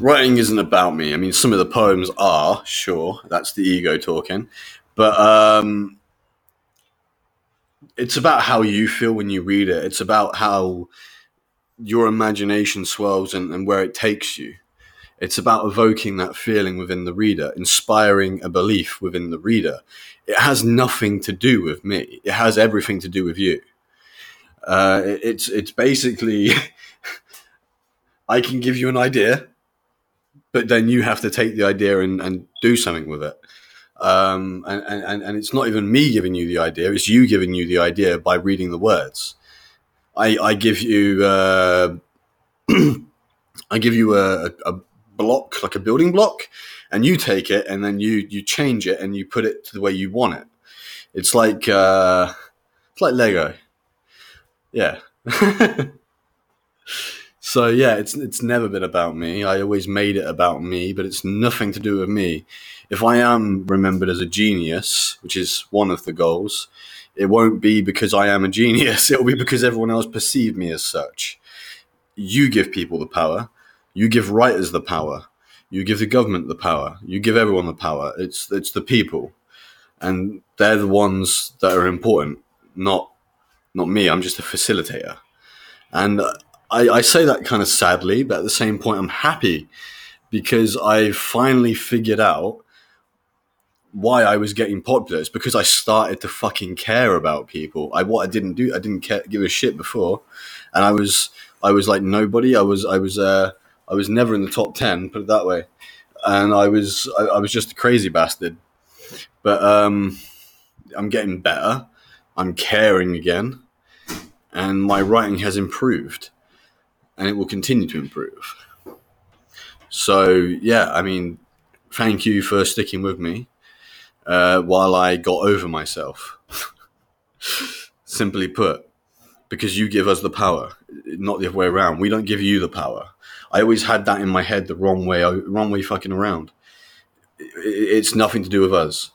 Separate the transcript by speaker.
Speaker 1: writing isn't about me. I mean, some of the poems are, sure, that's the ego talking, but um, it's about how you feel when you read it. It's about how your imagination swells and, and where it takes you. It's about evoking that feeling within the reader, inspiring a belief within the reader. It has nothing to do with me. It has everything to do with you. Uh, it's it's basically I can give you an idea, but then you have to take the idea and, and do something with it. Um, and, and, and it's not even me giving you the idea; it's you giving you the idea by reading the words. I, I give you uh, I give you a, a, block, like a building block, and you take it and then you you change it and you put it to the way you want it. It's like uh, it's like Lego. Yeah. so yeah, it's it's never been about me. I always made it about me, but it's nothing to do with me. If I am remembered as a genius, which is one of the goals, it won't be because I am a genius. It'll be because everyone else perceived me as such. You give people the power. You give writers the power. You give the government the power. You give everyone the power. It's it's the people, and they're the ones that are important, not not me. I'm just a facilitator, and I, I say that kind of sadly, but at the same point, I'm happy because I finally figured out why I was getting popular. It's because I started to fucking care about people. I what I didn't do. I didn't care, give a shit before, and I was I was like nobody. I was I was uh, I was never in the top ten. Put it that way, and I was I, I was just a crazy bastard. But um, I'm getting better. I'm caring again, and my writing has improved, and it will continue to improve. So yeah, I mean, thank you for sticking with me uh, while I got over myself. Simply put, because you give us the power, not the other way around. We don't give you the power. I always had that in my head the wrong way, wrong way fucking around. It's nothing to do with us.